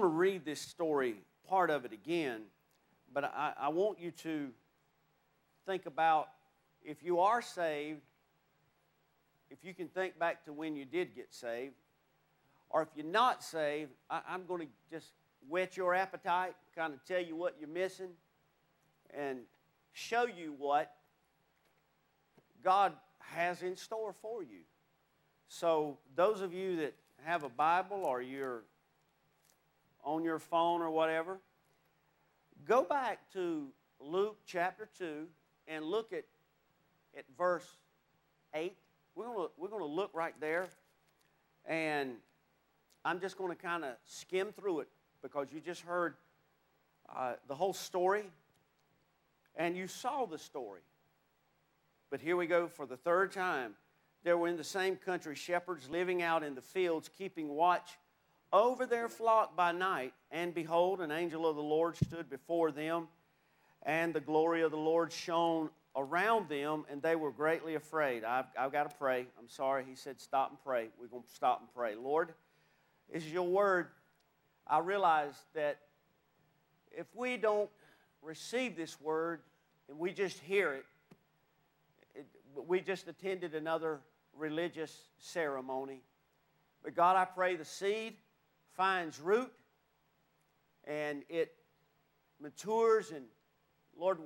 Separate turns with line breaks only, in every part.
going to read this story, part of it again, but I, I want you to think about if you are saved, if you can think back to when you did get saved, or if you're not saved, I, I'm going to just whet your appetite, kind of tell you what you're missing, and show you what God has in store for you. So, those of you that have a Bible or you're on your phone or whatever, go back to Luke chapter 2 and look at, at verse 8. We're going we're to look right there, and I'm just going to kind of skim through it because you just heard uh, the whole story and you saw the story. But here we go for the third time. There were in the same country shepherds living out in the fields, keeping watch over their flock by night. And behold, an angel of the Lord stood before them, and the glory of the Lord shone around them, and they were greatly afraid. I've, I've got to pray. I'm sorry. He said, Stop and pray. We're going to stop and pray. Lord, this is your word. I realize that if we don't receive this word and we just hear it, it we just attended another religious ceremony. But God, I pray the seed finds root and it matures, and Lord,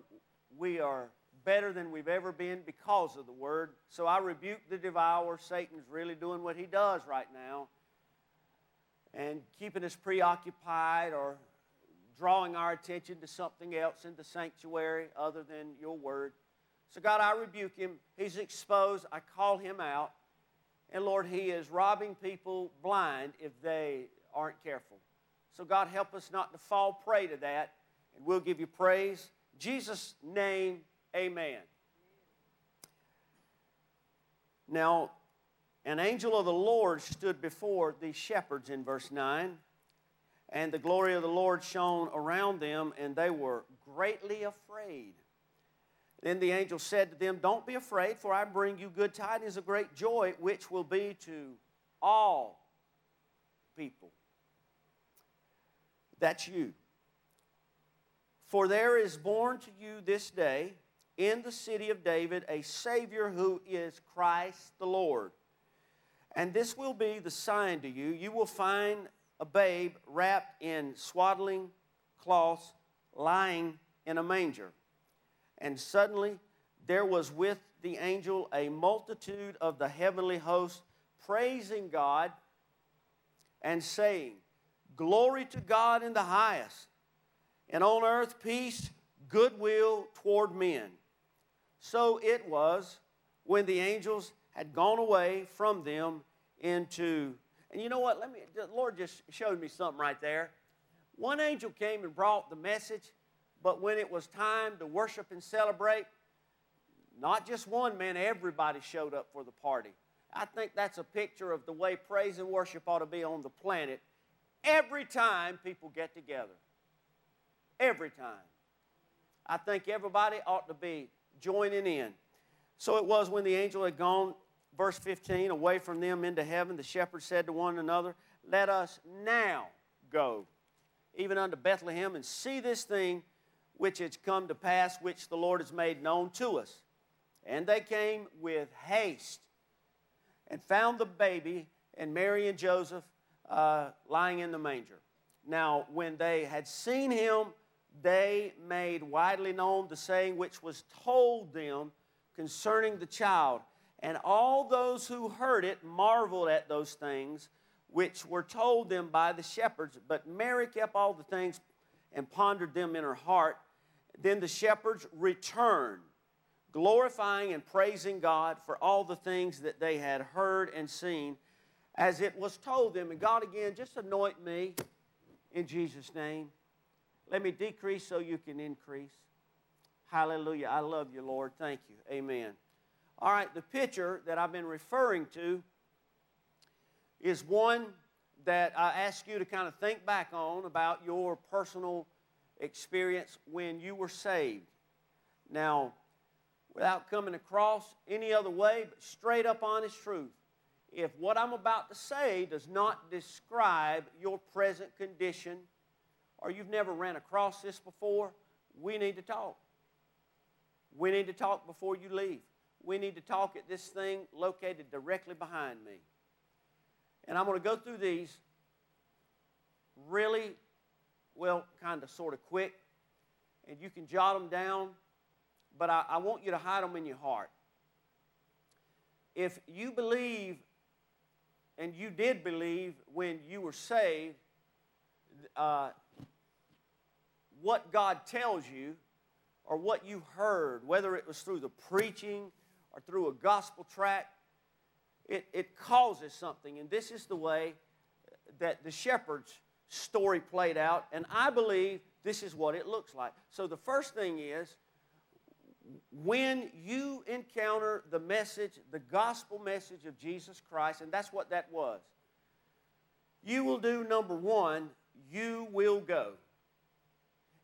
we are better than we've ever been because of the word. So I rebuke the devourer. Satan's really doing what he does right now and keeping us preoccupied or drawing our attention to something else in the sanctuary other than your word. So, God, I rebuke him. He's exposed. I call him out. And Lord, he is robbing people blind if they aren't careful. So, God, help us not to fall prey to that. And we'll give you praise. Jesus' name, amen. Now, an angel of the Lord stood before these shepherds in verse 9, and the glory of the Lord shone around them, and they were greatly afraid. Then the angel said to them, Don't be afraid, for I bring you good tidings of great joy, which will be to all people. That's you. For there is born to you this day in the city of David a Savior who is Christ the Lord. And this will be the sign to you. You will find a babe wrapped in swaddling cloths, lying in a manger. And suddenly there was with the angel a multitude of the heavenly host praising God and saying, Glory to God in the highest, and on earth peace, goodwill toward men. So it was when the angels had gone away from them into, and you know what? Let me, the Lord just showed me something right there. One angel came and brought the message, but when it was time to worship and celebrate, not just one man, everybody showed up for the party. I think that's a picture of the way praise and worship ought to be on the planet every time people get together. Every time. I think everybody ought to be joining in. So it was when the angel had gone, verse 15, away from them into heaven, the shepherds said to one another, Let us now go, even unto Bethlehem, and see this thing which has come to pass, which the Lord has made known to us. And they came with haste and found the baby and Mary and Joseph uh, lying in the manger. Now, when they had seen him, they made widely known the saying which was told them concerning the child. And all those who heard it marveled at those things which were told them by the shepherds. But Mary kept all the things and pondered them in her heart. Then the shepherds returned, glorifying and praising God for all the things that they had heard and seen as it was told them. And God, again, just anoint me in Jesus' name. Let me decrease so you can increase. Hallelujah. I love you, Lord. Thank you. Amen. All right, the picture that I've been referring to is one that I ask you to kind of think back on about your personal experience when you were saved. Now, without coming across any other way, but straight up honest truth. If what I'm about to say does not describe your present condition or you've never ran across this before, we need to talk. We need to talk before you leave. We need to talk at this thing located directly behind me. And I'm going to go through these really, well, kind of sort of quick. And you can jot them down, but I, I want you to hide them in your heart. If you believe, and you did believe when you were saved, uh, what God tells you or what you heard, whether it was through the preaching or through a gospel tract, it, it causes something. And this is the way that the shepherd's story played out. And I believe this is what it looks like. So the first thing is when you encounter the message, the gospel message of Jesus Christ, and that's what that was, you will do number one, you will go.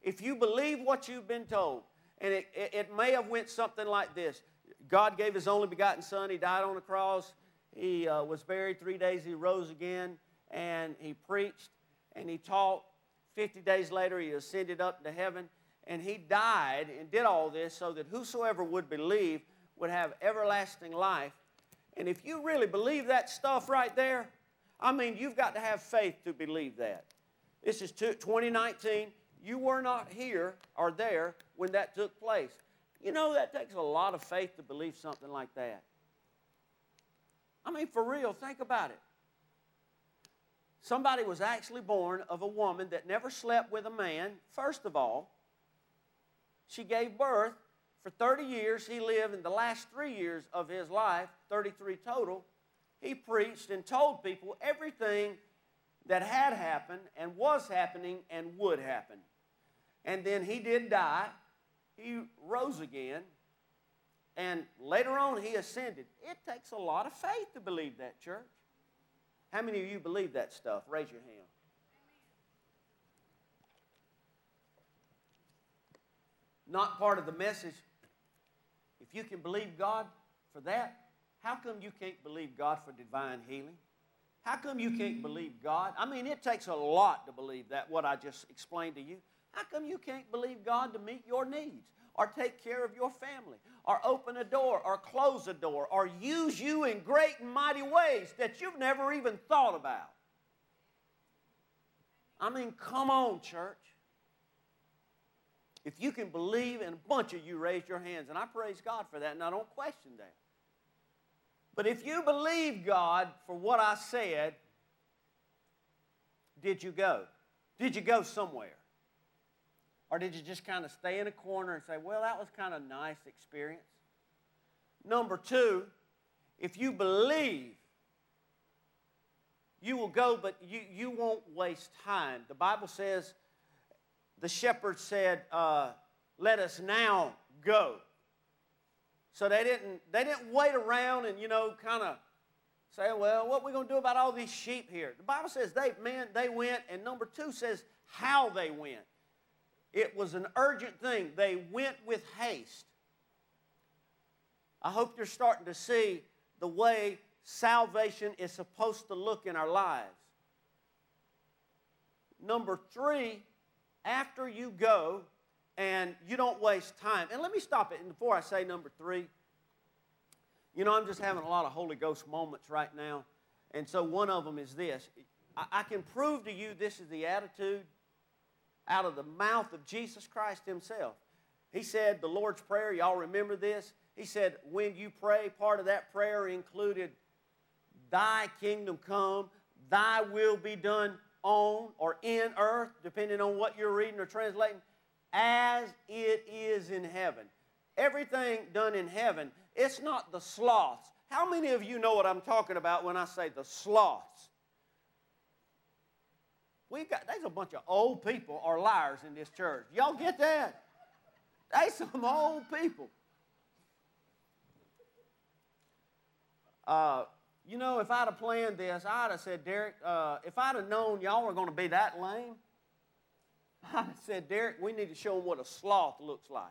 If you believe what you've been told, and it, it, it may have went something like this God gave his only begotten son, he died on the cross, he uh, was buried three days, he rose again, and he preached and he taught. 50 days later, he ascended up to heaven, and he died and did all this so that whosoever would believe would have everlasting life. And if you really believe that stuff right there, I mean, you've got to have faith to believe that. This is 2019. You were not here or there when that took place. You know, that takes a lot of faith to believe something like that. I mean, for real, think about it. Somebody was actually born of a woman that never slept with a man, first of all. She gave birth. For 30 years, he lived in the last three years of his life, 33 total. He preached and told people everything that had happened and was happening and would happen. And then he did die. He rose again. And later on, he ascended. It takes a lot of faith to believe that, church. How many of you believe that stuff? Raise your hand. Not part of the message. If you can believe God for that, how come you can't believe God for divine healing? How come you can't believe God? I mean, it takes a lot to believe that, what I just explained to you. How come you can't believe God to meet your needs? or take care of your family, or open a door, or close a door, or use you in great and mighty ways that you've never even thought about. I mean, come on, church. If you can believe, and a bunch of you raised your hands, and I praise God for that, and I don't question that. But if you believe God for what I said, did you go? Did you go somewhere? Or did you just kind of stay in a corner and say, well, that was kind of a nice experience? Number two, if you believe, you will go, but you, you won't waste time. The Bible says, the shepherd said, uh, let us now go. So they didn't, they didn't wait around and, you know, kind of say, well, what are we going to do about all these sheep here? The Bible says they, man, they went, and number two says how they went. It was an urgent thing. They went with haste. I hope you're starting to see the way salvation is supposed to look in our lives. Number three, after you go and you don't waste time, and let me stop it And before I say number three. You know, I'm just having a lot of Holy Ghost moments right now. And so one of them is this I, I can prove to you this is the attitude out of the mouth of Jesus Christ Himself. He said, the Lord's Prayer, y'all remember this? He said, when you pray, part of that prayer included, Thy kingdom come, Thy will be done on or in earth, depending on what you're reading or translating, as it is in heaven. Everything done in heaven, it's not the sloths. How many of you know what I'm talking about when I say the sloths? We've got there's a bunch of old people or liars in this church. Y'all get that? There's some old people. Uh, you know, if I'd have planned this, I'd have said, Derek, uh, if I'd have known y'all were going to be that lame, I'd have said, Derek, we need to show them what a sloth looks like.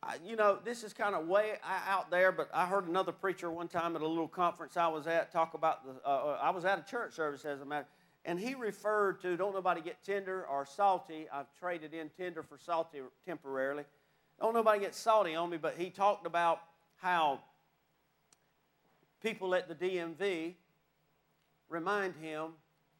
I, you know, this is kind of way out there, but I heard another preacher one time at a little conference I was at talk about the. Uh, uh, I was at a church service, as a matter, and he referred to don't nobody get tender or salty. I've traded in tender for salty temporarily. Don't nobody get salty on me, but he talked about how people at the DMV remind him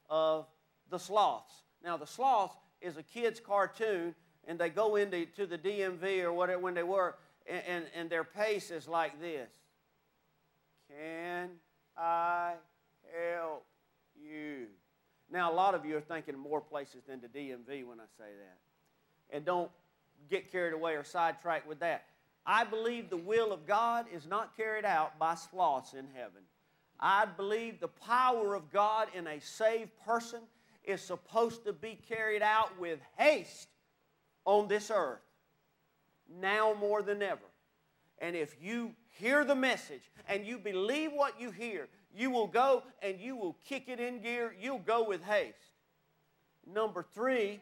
of the sloths. Now, the sloths is a kid's cartoon and they go into to the DMV or whatever when they work, and, and, and their pace is like this Can I help you? Now, a lot of you are thinking more places than the DMV when I say that. And don't get carried away or sidetracked with that. I believe the will of God is not carried out by sloths in heaven. I believe the power of God in a saved person is supposed to be carried out with haste on this earth, now more than ever. And if you hear the message and you believe what you hear, you will go and you will kick it in gear. You'll go with haste. Number three,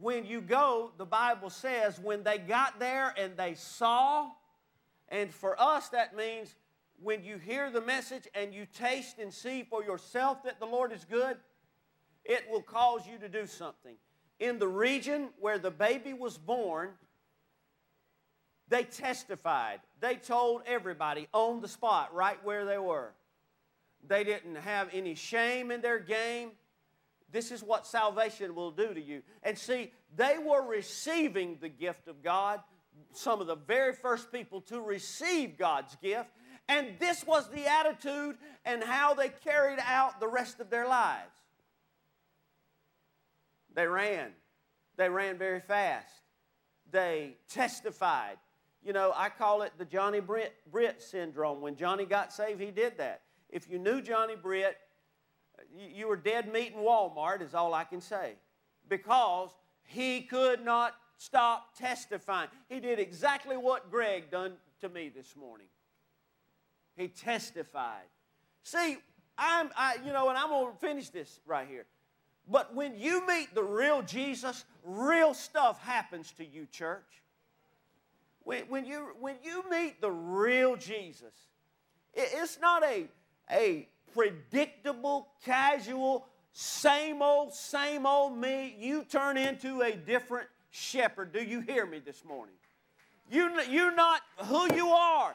when you go, the Bible says, when they got there and they saw, and for us that means when you hear the message and you taste and see for yourself that the Lord is good, it will cause you to do something in the region where the baby was born, they testified. They told everybody on the spot, right where they were. They didn't have any shame in their game. This is what salvation will do to you. And see, they were receiving the gift of God, some of the very first people to receive God's gift. And this was the attitude and how they carried out the rest of their lives. They ran. They ran very fast. They testified. You know, I call it the Johnny Britt, Britt syndrome. When Johnny got saved, he did that. If you knew Johnny Britt, you were dead meat in Walmart, is all I can say. Because he could not stop testifying. He did exactly what Greg done to me this morning. He testified. See, I'm, I, you know, and I'm going to finish this right here. But when you meet the real Jesus, real stuff happens to you, church. When, when, you, when you meet the real Jesus, it, it's not a, a predictable, casual, same old, same old me. You turn into a different shepherd. Do you hear me this morning? You, you're not who you are.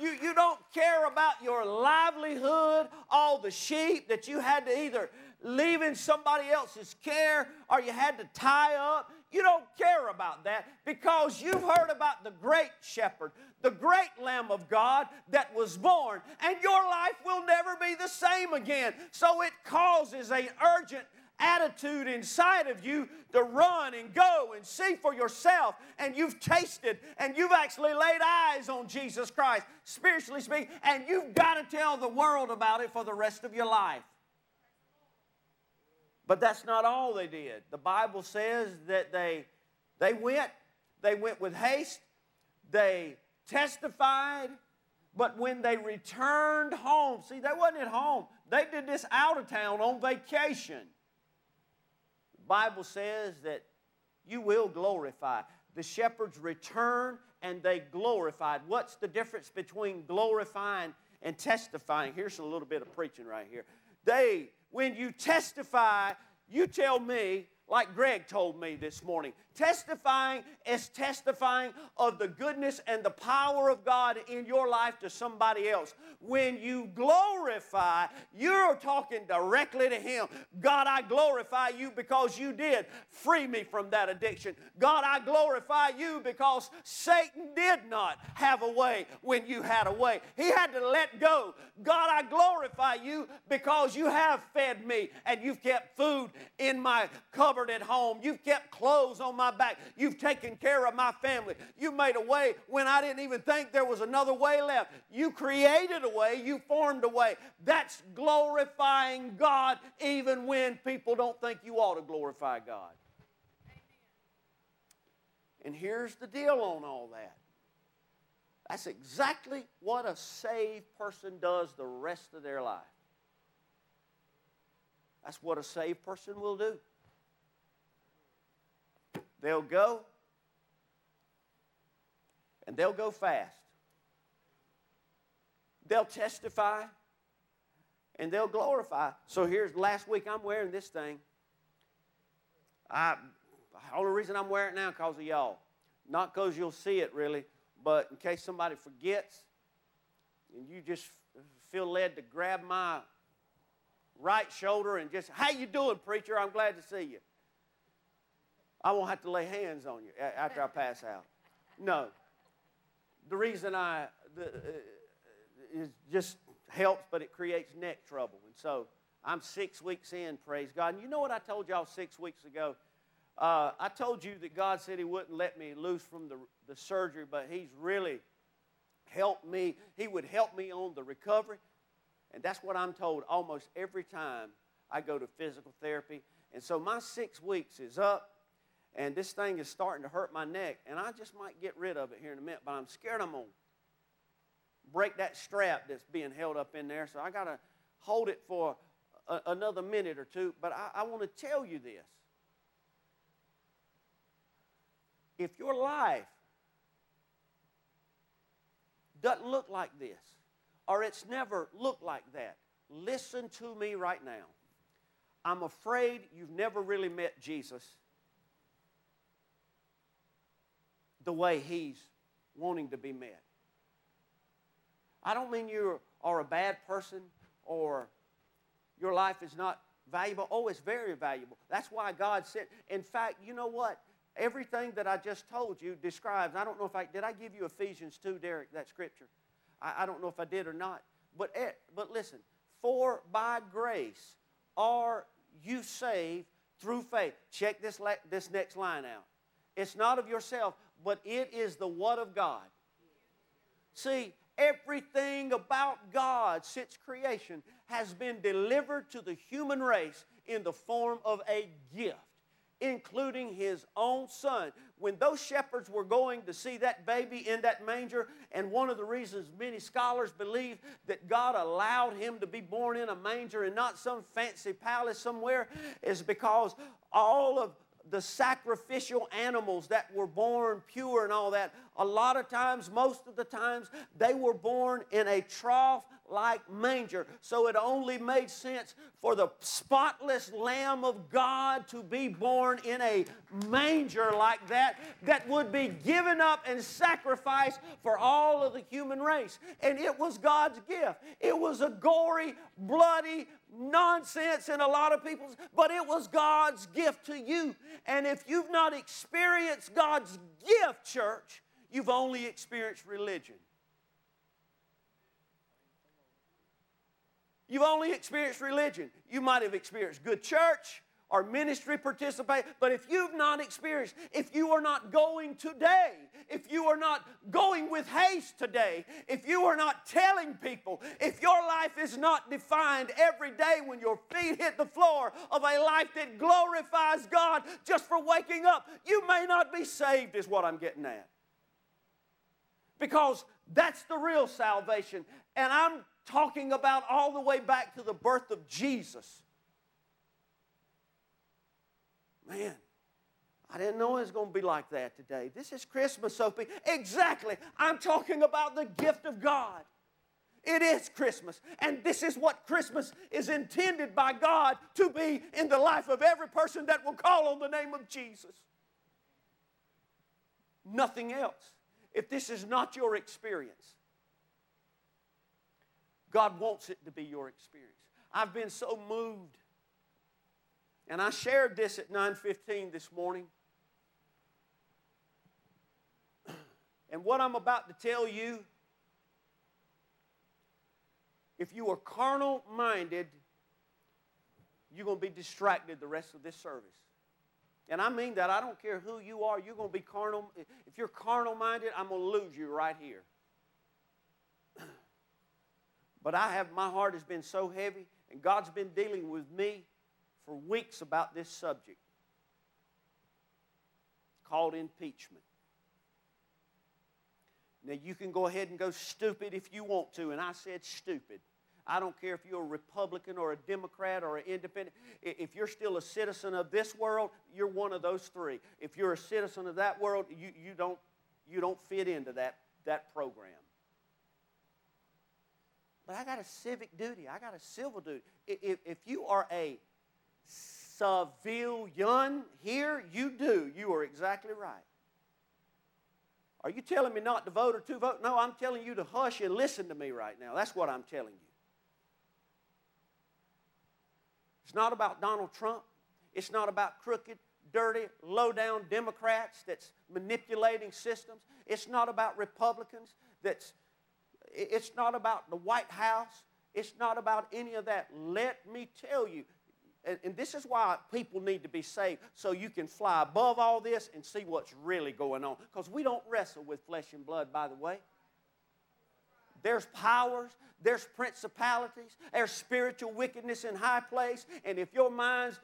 You, you don't care about your livelihood, all the sheep that you had to either leave in somebody else's care or you had to tie up. You don't care about that because you've heard about the great shepherd, the great Lamb of God that was born, and your life will never be the same again. So it causes an urgent attitude inside of you to run and go and see for yourself. And you've tasted and you've actually laid eyes on Jesus Christ, spiritually speaking, and you've got to tell the world about it for the rest of your life. But that's not all they did. The Bible says that they, they went, they went with haste, they testified, but when they returned home, see, they wasn't at home. They did this out of town on vacation. The Bible says that you will glorify. The shepherds returned and they glorified. What's the difference between glorifying and testifying? Here's a little bit of preaching right here. They when you testify, you tell me, like Greg told me this morning, testifying is testifying of the goodness and the power of God in your life to somebody else. When you glorify, you're talking directly to Him. God, I glorify you because you did free me from that addiction. God, I glorify you because Satan did not have a way when you had a way. He had to let go. God, I glorify you because you have fed me and you've kept food in my cupboard at home. You've kept clothes on my back. You've taken care of my family. You made a way when I didn't even think there was another way left. You created a way. You formed a way. That's glorifying God even when people don't think you ought to glorify God. And here's the deal on all that. That's exactly what a saved person does the rest of their life. That's what a saved person will do. They'll go. and they'll go fast. They'll testify and they'll glorify. So here's last week I'm wearing this thing. I, the only reason I'm wearing it now because of y'all. Not because you'll see it really, but in case somebody forgets and you just feel led to grab my right shoulder and just, how you doing, preacher? I'm glad to see you. I won't have to lay hands on you after I pass out. No. The reason I the, uh, is just helps, but it creates neck trouble. And so I'm six weeks in, praise God. And you know what I told y'all six weeks ago? Uh, I told you that God said He wouldn't let me loose from the, the surgery, but He's really helped me. He would help me on the recovery. And that's what I'm told almost every time I go to physical therapy. And so my six weeks is up, and this thing is starting to hurt my neck, and I just might get rid of it here in a minute, but I'm scared I'm going to break that strap that's being held up in there. So I got to hold it for a, another minute or two. But I, I want to tell you this. If your life doesn't look like this, or it's never looked like that, listen to me right now. I'm afraid you've never really met Jesus the way He's wanting to be met. I don't mean you are a bad person or your life is not valuable. Oh, it's very valuable. That's why God said, in fact, you know what? Everything that I just told you describes, I don't know if I, did I give you Ephesians 2, Derek, that scripture? I, I don't know if I did or not. But, eh, but listen, for by grace are you saved through faith. Check this, this next line out. It's not of yourself, but it is the what of God. See, everything about God since creation has been delivered to the human race in the form of a gift including his own son. When those shepherds were going to see that baby in that manger, and one of the reasons many scholars believe that God allowed him to be born in a manger and not some fancy palace somewhere is because all of the sacrificial animals that were born pure and all that, a lot of times, most of the times, they were born in a trough like manger. So it only made sense for the spotless Lamb of God to be born in a manger like that, that would be given up and sacrificed for all of the human race. And it was God's gift. It was a gory, bloody, nonsense in a lot of people's, but it was God's gift to you. And if you've not experienced God's gift, church, you've only experienced religion. You've only experienced religion. You might have experienced good church or ministry participate, but if you've not experienced, if you are not going today, if you are not going with haste today, if you are not telling people, if your life is not defined every day when your feet hit the floor of a life that glorifies God just for waking up, you may not be saved, is what I'm getting at. Because that's the real salvation. And I'm talking about all the way back to the birth of Jesus. Man, I didn't know it was going to be like that today. This is Christmas, Sophie. Exactly. I'm talking about the gift of God. It is Christmas. And this is what Christmas is intended by God to be in the life of every person that will call on the name of Jesus. Nothing else. If this is not your experience, God wants it to be your experience. I've been so moved. And I shared this at 9:15 this morning. And what I'm about to tell you, if you are carnal minded, you're going to be distracted the rest of this service. And I mean that. I don't care who you are, you're going to be carnal. If you're carnal minded, I'm going to lose you right here. But I have, my heart has been so heavy, and God's been dealing with me for weeks about this subject it's called impeachment. Now, you can go ahead and go stupid if you want to, and I said stupid. I don't care if you're a Republican or a Democrat or an independent. If you're still a citizen of this world, you're one of those three. If you're a citizen of that world, you, you don't you don't fit into that, that program. But I got a civic duty. I got a civil duty. If, if you are a civilian here, you do. You are exactly right. Are you telling me not to vote or to vote? No, I'm telling you to hush and listen to me right now. That's what I'm telling you. It's not about Donald Trump. It's not about crooked, dirty, low down Democrats that's manipulating systems. It's not about Republicans that's it's not about the White House. It's not about any of that. Let me tell you, and, and, this is why people need to be saved, so you can fly above all this and see what's really going on. Because we don't wrestle with flesh and blood, by the way. There's powers, there's principalities, there's spiritual wickedness in high place, and if your mind's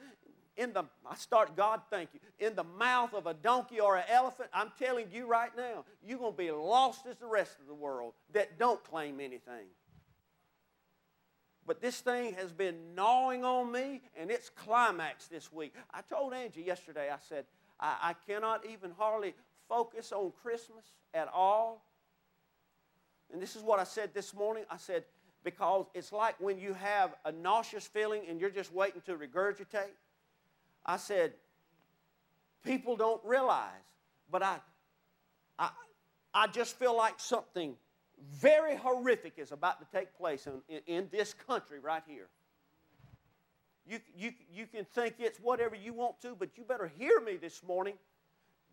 in the, I start, God, thank you, in the mouth of a donkey or an elephant, I'm telling you right now, you're going to be lost as the rest of the world that don't claim anything. But this thing has been gnawing on me, and it's climax this week. I told Angie yesterday, I said, I, I cannot even hardly focus on Christmas at all. And this is what I said this morning. I said, because it's like when you have a nauseous feeling and you're just waiting to regurgitate. I said, people don't realize, but I, I, I just feel like something very horrific is about to take place in, in, in this country right here. You, you, you can think it's whatever you want to, but you better hear me this morning.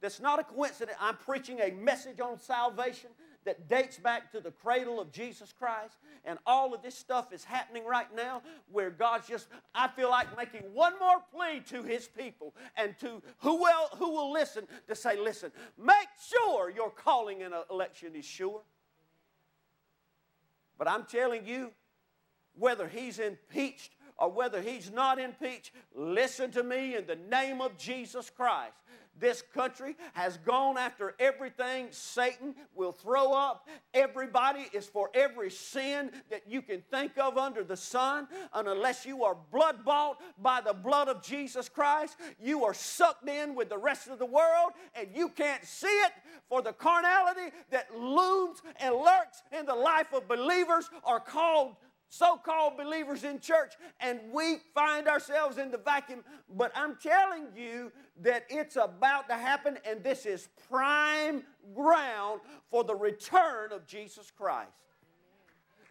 That's not a coincidence. I'm preaching a message on salvation that dates back to the cradle of Jesus Christ. And all of this stuff is happening right now where God's just, I feel like making one more plea to his people and to who will, who will listen to say, listen, make sure your calling in an election is sure. But I'm telling you, whether he's impeached or whether he's not impeached, listen to me in the name of Jesus Christ. This country has gone after everything Satan will throw up. Everybody is for every sin that you can think of under the sun. And unless you are blood bought by the blood of Jesus Christ, you are sucked in with the rest of the world and you can't see it for the carnality that looms and lurks in the life of believers are called so called believers in church, and we find ourselves in the vacuum. But I'm telling you that it's about to happen, and this is prime ground for the return of Jesus Christ.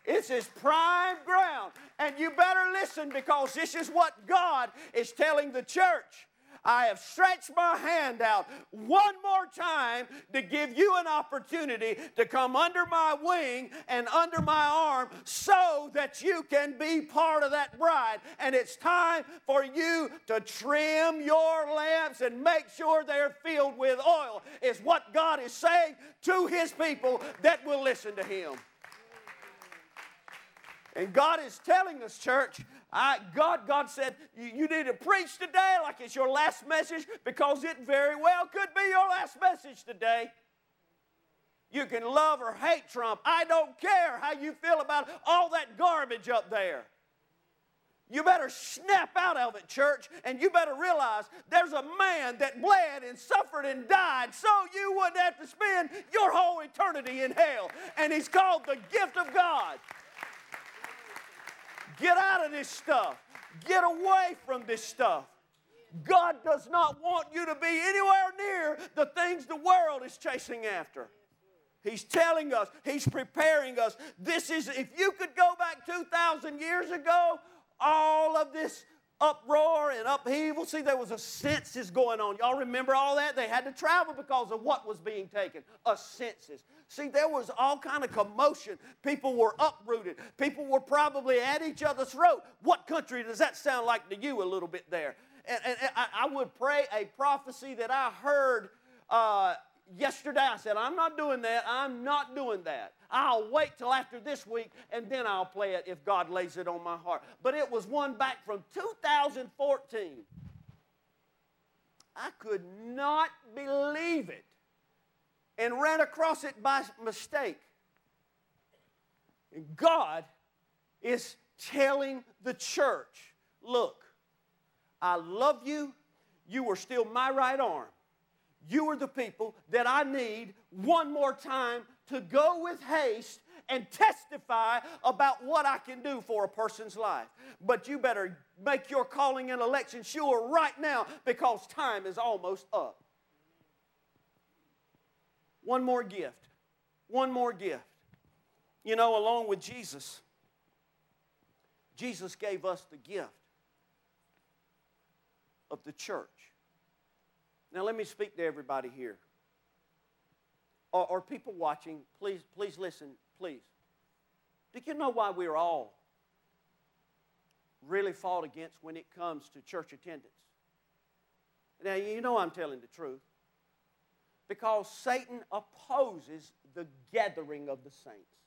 This is prime ground. And you better listen because this is what God is telling the church. I have stretched my hand out one more time to give you an opportunity to come under my wing and under my arm so that you can be part of that bride. And it's time for you to trim your lamps and make sure they're filled with oil, is what God is saying to His people that will listen to Him. And God is telling us, church, I, God, God said, you, need to preach today like it's your last message because it very well could be your last message today. You can love or hate Trump. I don't care how you feel about all that garbage up there. You better snap out of it, church, and you better realize there's a man that bled and suffered and died so you wouldn't have to spend your whole eternity in hell. And he's called the gift of God. Get out of this stuff. Get away from this stuff. God does not want you to be anywhere near the things the world is chasing after. He's telling us, He's preparing us. This is, if you could go back 2,000 years ago, all of this uproar and upheaval. See, there was a census going on. Y'all remember all that? They had to travel because of what was being taken a census. See, there was all kind of commotion. People were uprooted. People were probably at each other's throat. What country does that sound like to you a little bit there? And, and, and I, I, would pray a prophecy that I heard uh, yesterday. I said, I'm not doing that. I'm not doing that. I'll wait till after this week and then I'll play it if God lays it on my heart. But it was one back from 2014. I could not believe it and ran across it by mistake. And God is telling the church look, I love you. You are still my right arm. you are the people that I need one more time to go with haste and testify about what I can do for a person's life. But you better make your calling and election sure right now because time is almost up. One more gift. One more gift. You know, along with Jesus, Jesus gave us the gift of the church. Now, let me speak to everybody here. Or, or people watching, please, please listen, please. Do you know why we're all really fought against when it comes to church attendance? Now, you know I'm telling the truth. Because Satan opposes the gathering of the saints.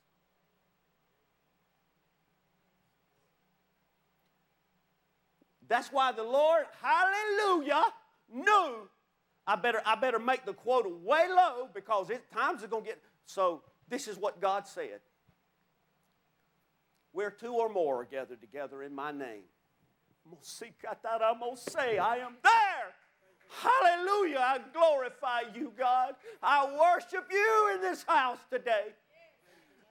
That's why the Lord, hallelujah, knew I better, I better make the quota way low because it, times are going to get. So, this is what God said. Where two or more are gathered together in my name, say, I am there. Hallelujah. I glorify you, God. I worship you in this house today.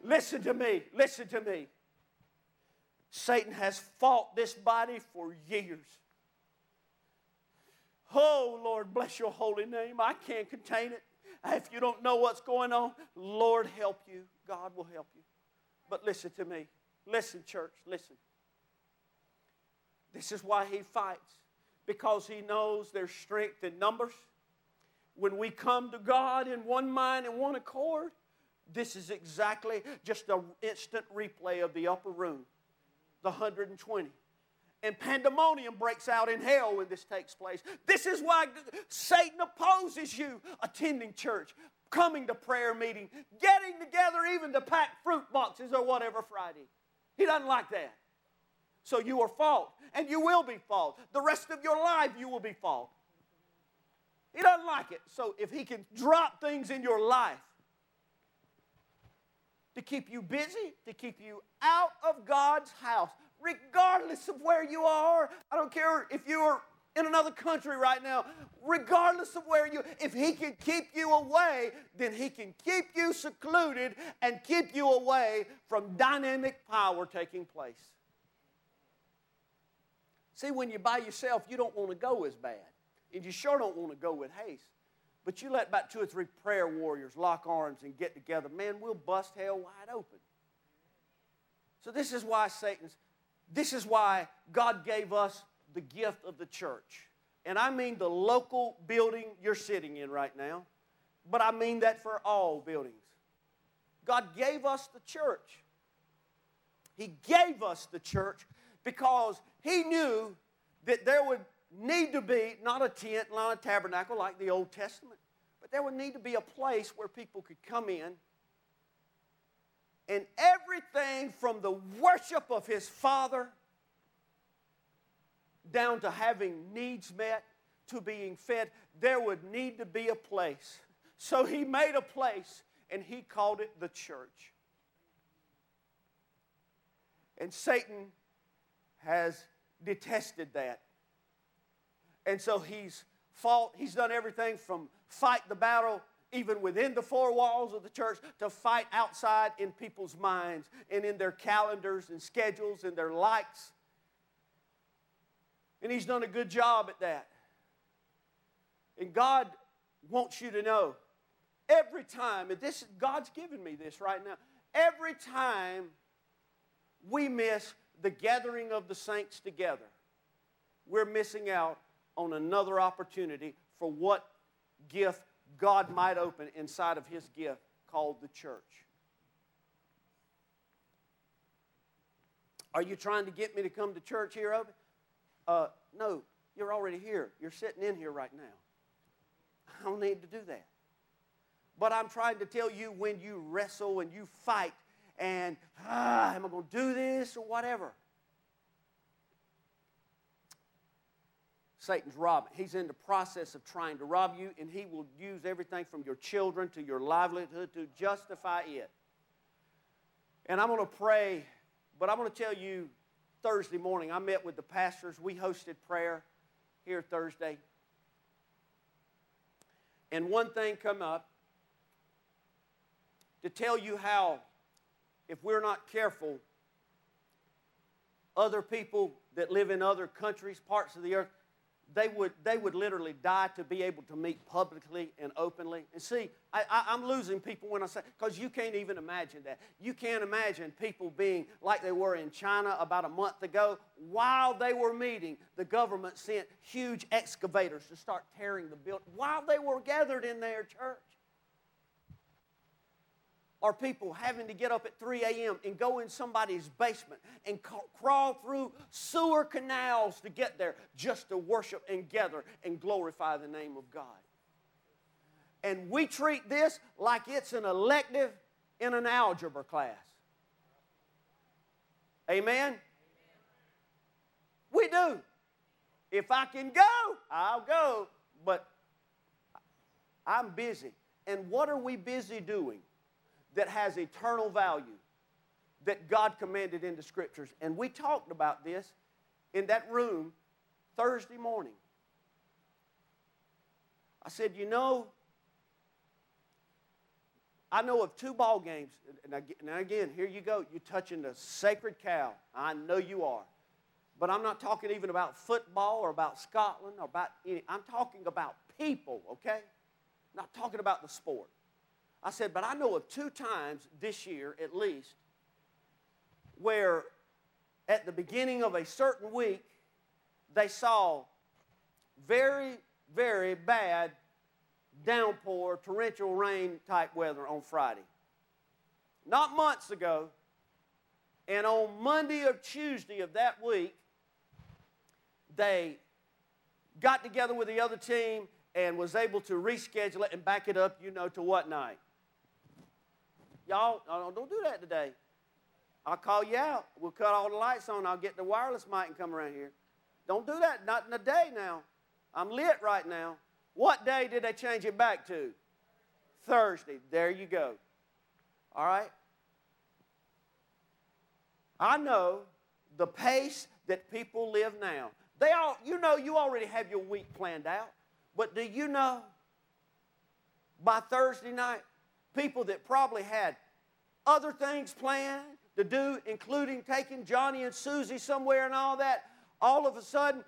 Listen to me. Listen to me. Satan has fought this body for years. Oh, Lord, bless your holy name. I can't contain it. If you don't know what's going on, Lord, help you. God will help you. But listen to me. Listen, church, listen. This is why he fights because he knows there's strength in numbers. When we come to God in one mind and one accord, this is exactly just an instant replay of the upper room, the 120 and pandemonium breaks out in hell when this takes place. This is why Satan opposes you attending church, coming to prayer meeting, getting together even to pack fruit boxes or whatever Friday. He doesn't like that. So you are fault, and you will be fault. The rest of your life, you will be fault. He doesn't like it. So if he can drop things in your life to keep you busy, to keep you out of God's house, regardless of where you are. I don't care if you're in another country right now, regardless of where you, if He can keep you away, then He can keep you secluded and keep you away from dynamic power taking place. See, when you're by yourself, you don't want to go as bad. And you sure don't want to go with haste. But you let about two or three prayer warriors lock arms and get together, man, we'll bust hell wide open. So, this is why Satan's this is why God gave us the gift of the church. And I mean the local building you're sitting in right now, but I mean that for all buildings. God gave us the church. He gave us the church because He knew that there would need to be not a tent, not a tabernacle like the Old Testament, but there would need to be a place where people could come in and everything from the worship of his father down to having needs met to being fed, there would need to be a place. So he made a place and he called it the church. And Satan has detested that. And so he's fought, he's done everything from fight the battle even within the four walls of the church, to fight outside in people's minds and in their calendars and schedules and their likes. And he's done a good job at that. And God wants you to know every time, and this God's given me this right now, every time we miss the gathering of the saints together, we're missing out on another opportunity for what gift God might open inside of his gift called the church. Are you trying to get me to come to church here, Obi? Uh, no, you're already here. You're sitting in here right now. I don't need to do that. But I'm trying to tell you when you wrestle and you fight and, ah, am I going to do this or whatever? Satan's robbing. He's in the process of trying to rob you, and he will use everything from your children to your livelihood to justify it. And I'm going to pray, but I'm going to tell you Thursday morning, I met with the pastors. We hosted prayer here Thursday. and one thing come up to tell you how, if we're not careful, other people that live in other countries, parts of the earth, they would, they would literally die to be able to meet publicly and openly. And see, I, am losing people when I say, because you can't even imagine that. You can't imagine people being like they were in China about a month ago. While they were meeting, the government sent huge excavators to start tearing the building while they were gathered in their church are people having to get up at 3 a.m. and go in somebody's basement and ca- crawl through sewer canals to get there just to worship and gather and glorify the name of God. And we treat this like it's an elective in an algebra class. Amen? We do. If I can go, I'll go. But I'm busy. And what are we busy doing? That has eternal value that God commanded in the scriptures. And we talked about this in that room Thursday morning. I said, you know, I know of two ball games. And again, here you go. You're touching the sacred cow. I know you are. But I'm not talking even about football or about Scotland or about any. I'm talking about people, okay? not talking about the sport. I said, but I know of two times this year at least where at the beginning of a certain week they saw very, very bad downpour, torrential rain type weather on Friday. Not months ago. And on Monday or Tuesday of that week, they got together with the other team and was able to reschedule it and back it up, you know, to what night? Y'all, don't do that today. I'll call you out. We'll cut all the lights on. I'll get the wireless mic and come around here. Don't do that. Not in a day now. I'm lit right now. What day did they change it back to? Thursday. There you go. All right? I know the pace that people live now. They all, you know, you already have your week planned out. But do you know by Thursday night, people that probably had other things planned to do, including taking Johnny and Susie somewhere and all that, all of a sudden,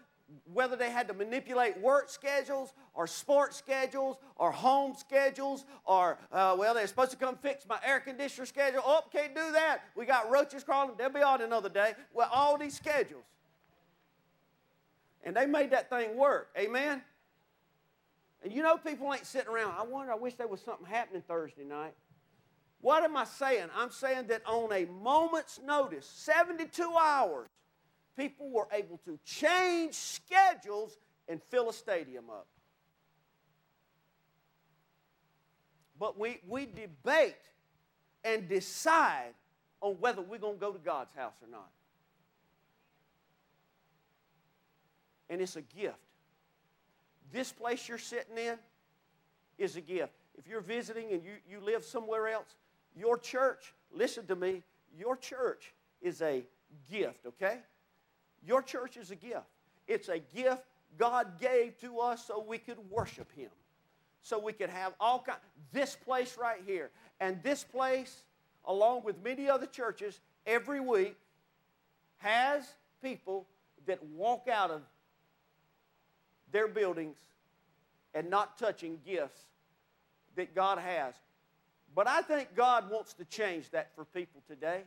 whether they had to manipulate work schedules or sports schedules or home schedules or, uh, well, they're supposed to come fix my air conditioner schedule. Oh, can't do that. We got roaches crawling. They'll be on another day. Well, all these schedules. And they made that thing work. Amen? And you know, people ain't sitting around. I wonder, I wish there was something happening Thursday night. What am I saying? I'm saying that on a moment's notice, 72 hours, people were able to change schedules and fill a stadium up. But we, we debate and decide on whether we're going to go to God's house or not. And it's a gift. This place you're sitting in is a gift. If you're visiting and you, you live somewhere else, your church, listen to me, your church is a gift, okay? Your church is a gift. It's a gift God gave to us so we could worship Him. So we could have all kind this place right here. And this place, along with many other churches, every week has people that walk out of their buildings and not touching gifts that God has. But I think God wants to change that for people today.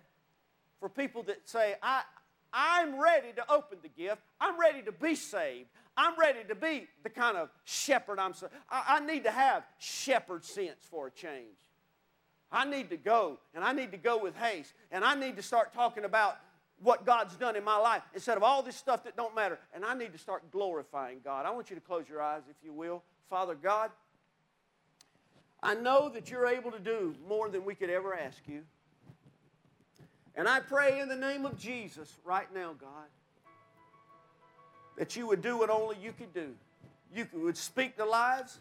For people that say, I, I'm ready to open the gift. I'm ready to be saved. I'm ready to be the kind of shepherd I'm. I, I need to have shepherd sense for a change. I need to go, and I need to go with haste, and I need to start talking about what God's done in my life instead of all this stuff that don't matter. And I need to start glorifying God. I want you to close your eyes, if you will. Father God, I know that you're able to do more than we could ever ask you. And I pray in the name of Jesus right now, God, that you would do what only you could do. You would speak to lives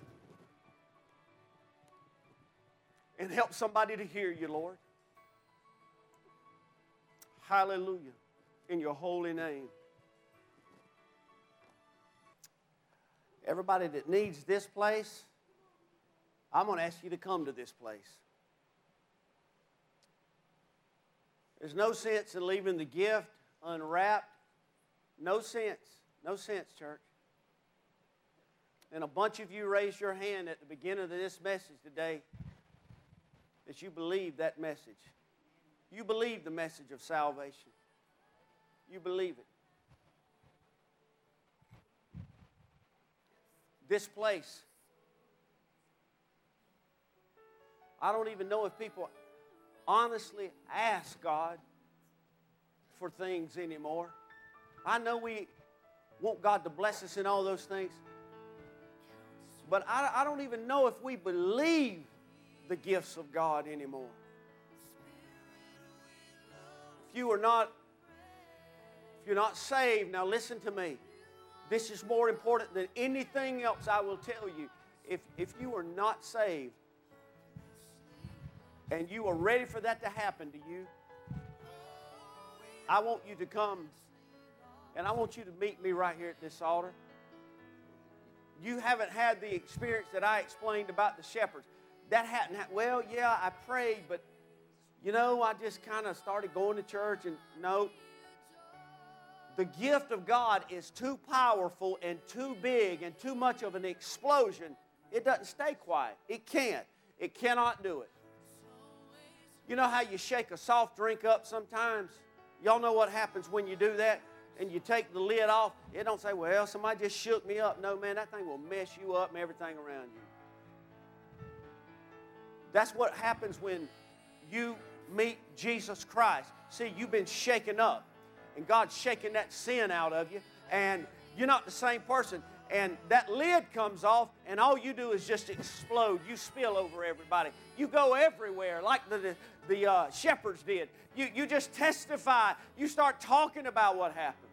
and help somebody to hear you, Lord. Hallelujah. In your holy name. Everybody that needs this place, I'm going to ask you to come to this place. There's no sense in leaving the gift unwrapped. No sense. No sense, church. And a bunch of you raised your hand at the beginning of this message today that you believe that message. You believe the message of salvation. You believe it. This place, I don't even know if people honestly ask God for things anymore. I know we want God to bless us in all those things, but I, I don't even know if we believe the gifts of God anymore. If you are not, if you're not saved, now listen to me. This is more important than anything else I will tell you. If, if you are not saved and you are ready for that to happen to you, I want you to come and I want you to meet me right here at this altar. You haven't had the experience that I explained about the shepherds. That hadn't happened. Well, yeah, I prayed, but you know, I just kind of started going to church and no. The gift of God is too powerful and too big and too much of an explosion. It doesn't stay quiet. It can't. It cannot do it. You know how you shake a soft drink up sometimes? Y'all know what happens when you do that? And you take the lid off. It don't say, well, somebody just shook me up. No, man, that thing will mess you up and everything around you. That's what happens when you meet Jesus Christ. See, you've been shaken up, and God's shaking that sin out of you, and you're not the same person. And that lid comes off, and all you do is just explode. You spill over everybody. You go everywhere, like the, the, uh, shepherds did. You, you just testify. You start talking about what happened.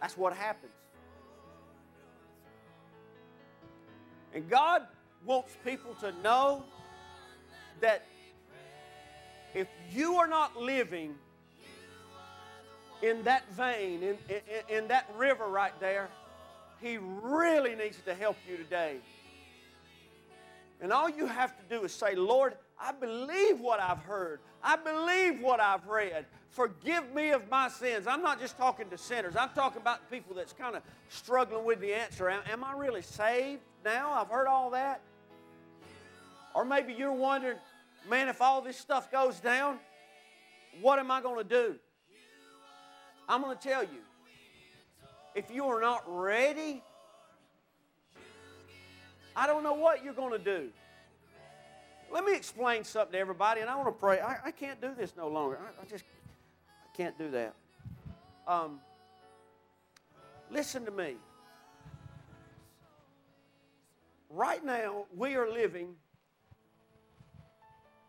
That's what happens. And God wants people to know that if you are not living in that vein, in, in, in, that river right there, He really needs to help you today. And all you have to do is say, Lord, I believe what I've heard. I believe what I've read. Forgive me of my sins. I'm not just talking to sinners. I'm talking about people that's kind of struggling with the answer. Am, am I really saved now? I've heard all that. Or maybe you're wondering, man, if all this stuff goes down, what am I going to do? I'm going to tell you if you are not ready, I don't know what you're going to do. Let me explain something to everybody, and I want to pray. I, I can't do this no longer. I, I just I can't do that. Um, listen to me. Right now, we are living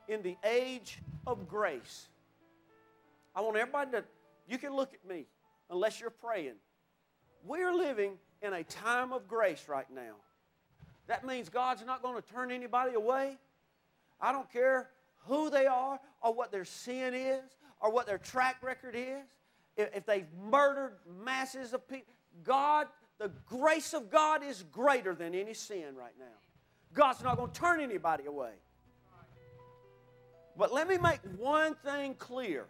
in the age of grace. I want everybody to, you can look at me unless you're praying. We're living in a time of grace right now. That means God's not going to turn anybody away. I don't care who they are or what their sin is or what their track record is. If they've murdered masses of people, God, the grace of God is greater than any sin right now. God's not going to turn anybody away. But let me make one thing clear.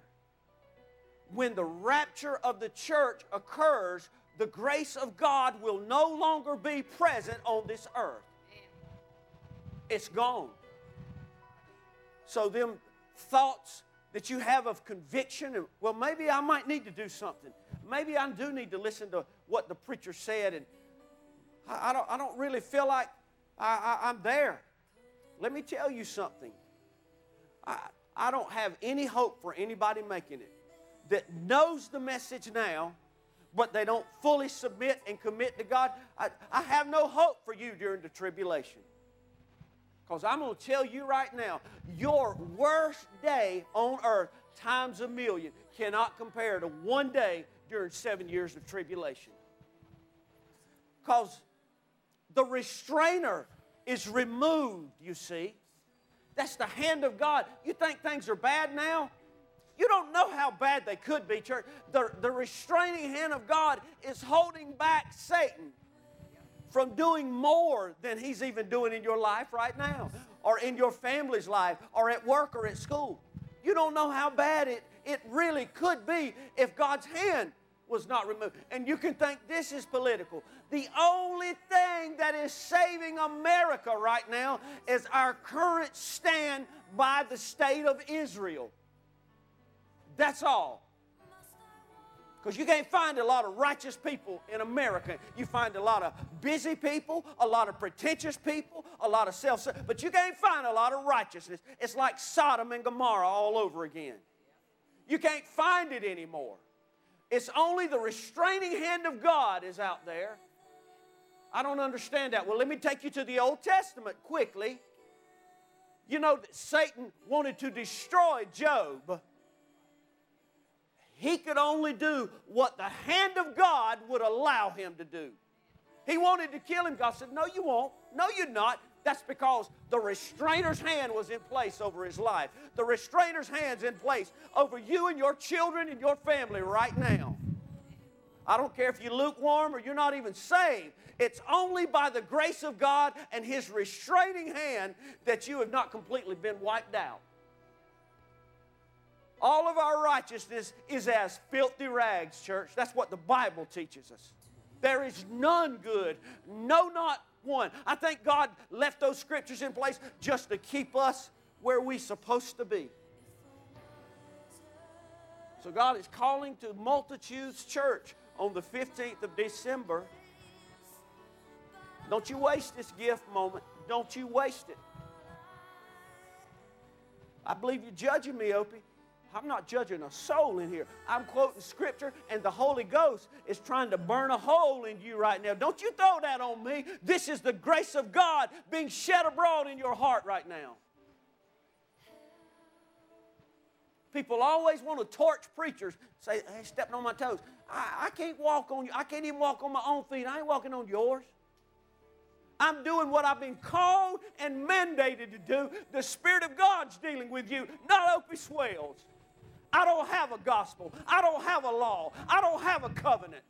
When the rapture of the church occurs, the grace of God will no longer be present on this earth. It's gone. So, them thoughts that you have of conviction, and well, maybe I might need to do something. Maybe I do need to listen to what the preacher said, and I, I don't, I don't really feel like I, I, I'm there. Let me tell you something. I, I don't have any hope for anybody making it that knows the message now, but they don't fully submit and commit to God. I, I have no hope for you during the tribulation. Because I'm going to tell you right now, your worst day on earth times a million cannot compare to one day during seven years of tribulation. Because the restrainer is removed, you see. That's the hand of God. You think things are bad now? You don't know how bad they could be, church. The, the restraining hand of God is holding back Satan from doing more than He's even doing in your life right now, or in your family's life, or at work or at school. You don't know how bad it, it really could be if God's hand was not removed. And you can think this is political. The only thing that is saving America right now is our current stand by the state of Israel. That's all. Because you can't find a lot of righteous people in America. You find a lot of busy people, a lot of pretentious people, a lot of self but you can't find a lot of righteousness. It's like Sodom and Gomorrah all over again. You can't find it anymore. It's only the restraining hand of God is out there. I don't understand that. Well, let me take you to the Old Testament quickly. You know Satan wanted to destroy Job. He could only do what the hand of God would allow him to do. He wanted to kill him. God said, No, you won't. No, you're not. That's because the restrainer's hand was in place over his life. The restrainer's hand's in place over you and your children and your family right now. I don't care if you're lukewarm or you're not even saved. It's only by the grace of God and His restraining hand that you have not completely been wiped out. All of our righteousness is as filthy rags, church. That's what the Bible teaches us. There is none good, no, not one. I think God left those scriptures in place just to keep us where we're supposed to be. So God is calling to Multitudes Church on the 15th of December. Don't you waste this gift moment. Don't you waste it. I believe you're judging me, Opie. I'm not judging a soul in here. I'm quoting scripture, and the Holy Ghost is trying to burn a hole in you right now. Don't you throw that on me. This is the grace of God being shed abroad in your heart right now. People always want to torch preachers, say, hey, stepping on my toes. I, I can't walk on you. I can't even walk on my own feet. I ain't walking on yours. I'm doing what I've been called and mandated to do. The Spirit of God's dealing with you, not Opie Swales. I don't have a gospel. I don't have a law. I don't have a covenant.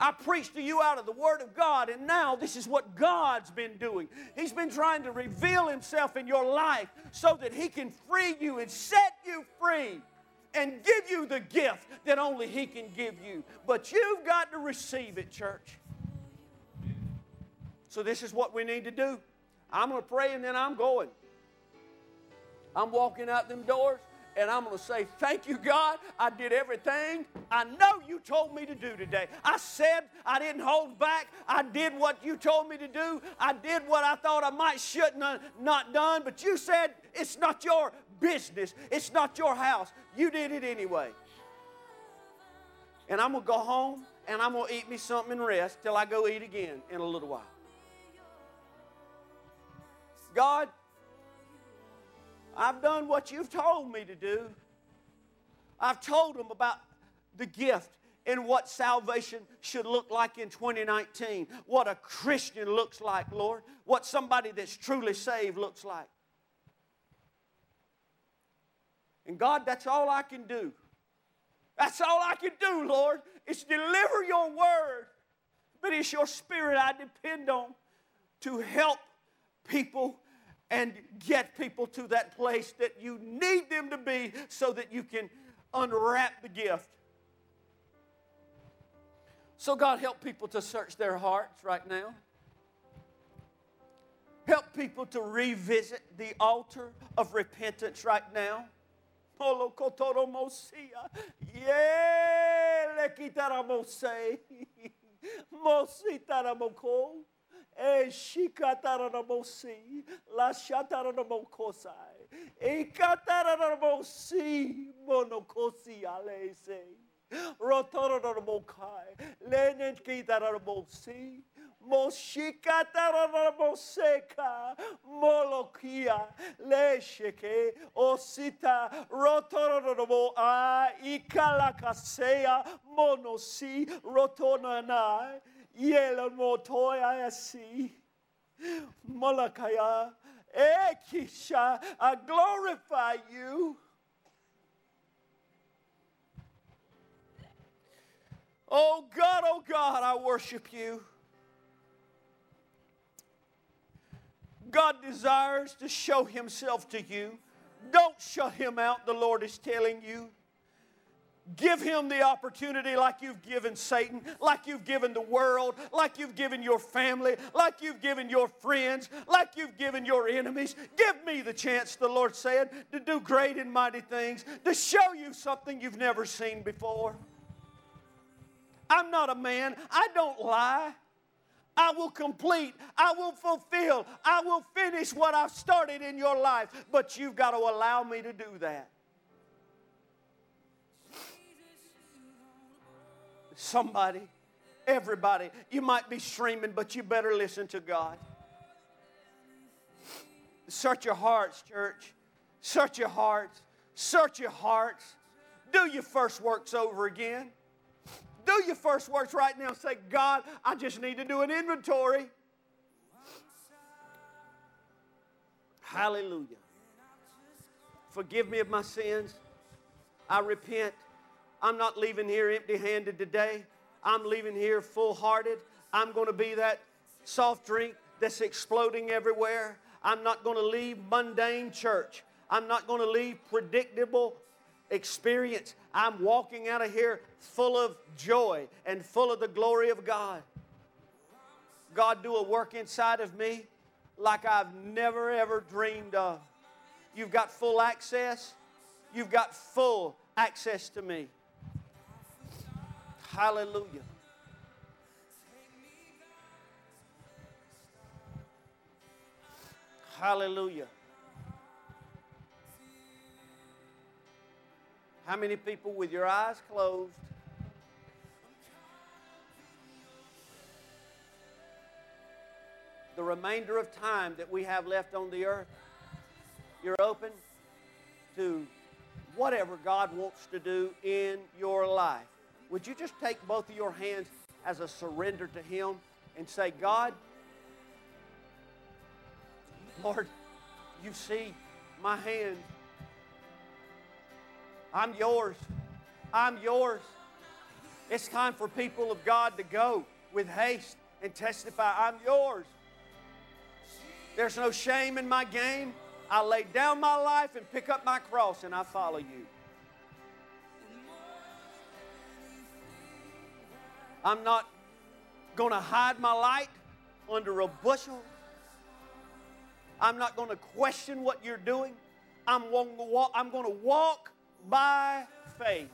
I preach to you out of the Word of God, and now this is what God's been doing. He's been trying to reveal Himself in your life so that He can free you and set you free and give you the gift that only He can give you. But you've got to receive it, church. So, this is what we need to do. I'm going to pray and then I'm going. I'm walking out them doors and I'm going to say, Thank you, God. I did everything I know you told me to do today. I said I didn't hold back. I did what you told me to do. I did what I thought I might shouldn't have not done, but you said it's not your business, it's not your house. You did it anyway. And I'm going to go home and I'm going to eat me something and rest till I go eat again in a little while. God, I've done what you've told me to do. I've told them about the gift and what salvation should look like in 2019, what a Christian looks like, Lord, what somebody that's truly saved looks like. And God, that's all I can do. That's all I can do, Lord, is deliver your word. But it's your spirit I depend on to help people and get people to that place that you need them to be so that you can unwrap the gift. So, God, help people to search their hearts right now. Help people to revisit the altar of repentance right now. Yeah, moko. E shikatara na mosi, la shatara na mokosai, e katara na mosi, monokosi alese, rotoro na mokai, lenen kitara na mosi, moshikatara na moseka, molokia, lesheke, osita, a, ikalakasea, monosi, rotona nai, Yela motoya si. Molakaya. Ekisha. I glorify you. Oh God, oh God, I worship you. God desires to show himself to you. Don't shut him out, the Lord is telling you. Give him the opportunity like you've given Satan, like you've given the world, like you've given your family, like you've given your friends, like you've given your enemies. Give me the chance, the Lord said, to do great and mighty things, to show you something you've never seen before. I'm not a man, I don't lie. I will complete, I will fulfill, I will finish what I've started in your life, but you've got to allow me to do that. Somebody, everybody, you might be streaming, but you better listen to God. Search your hearts, church. Search your hearts. Search your hearts. Do your first works over again. Do your first works right now. Say, God, I just need to do an inventory. Hallelujah. Forgive me of my sins. I repent. I'm not leaving here empty handed today. I'm leaving here full hearted. I'm going to be that soft drink that's exploding everywhere. I'm not going to leave mundane church. I'm not going to leave predictable experience. I'm walking out of here full of joy and full of the glory of God. God, do a work inside of me like I've never ever dreamed of. You've got full access. You've got full access to me. Hallelujah. Hallelujah. How many people with your eyes closed? The remainder of time that we have left on the earth, you're open to whatever God wants to do in your life would you just take both of your hands as a surrender to Him and say, God, Lord, you see my hand. I'm yours. I'm yours. It's time for people of God to go with haste and testify, I'm yours. There's no shame in my game. I lay down my life and pick up my cross and I follow you. I'm not going to hide my light under a bushel. I'm not going to question what you're doing. I'm going to walk, I'm going to walk by faith.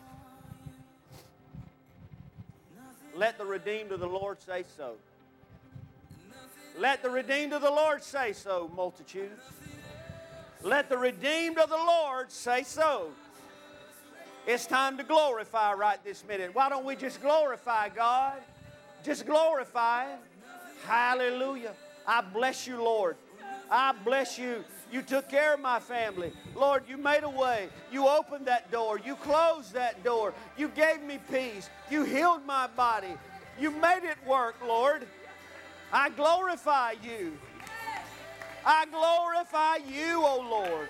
Let the redeemed of the Lord say so. Let the redeemed of the Lord say so, multitudes. Let the redeemed of the Lord say so. It's time to glorify right this minute. Why don't we just glorify God? Just glorify Him. Hallelujah. I bless you, Lord. I bless you. You took care of my family. Lord, you made a way. You opened that door. You closed that door. You gave me peace. You healed my body. You made it work, Lord. I glorify you. I glorify you, O oh Lord.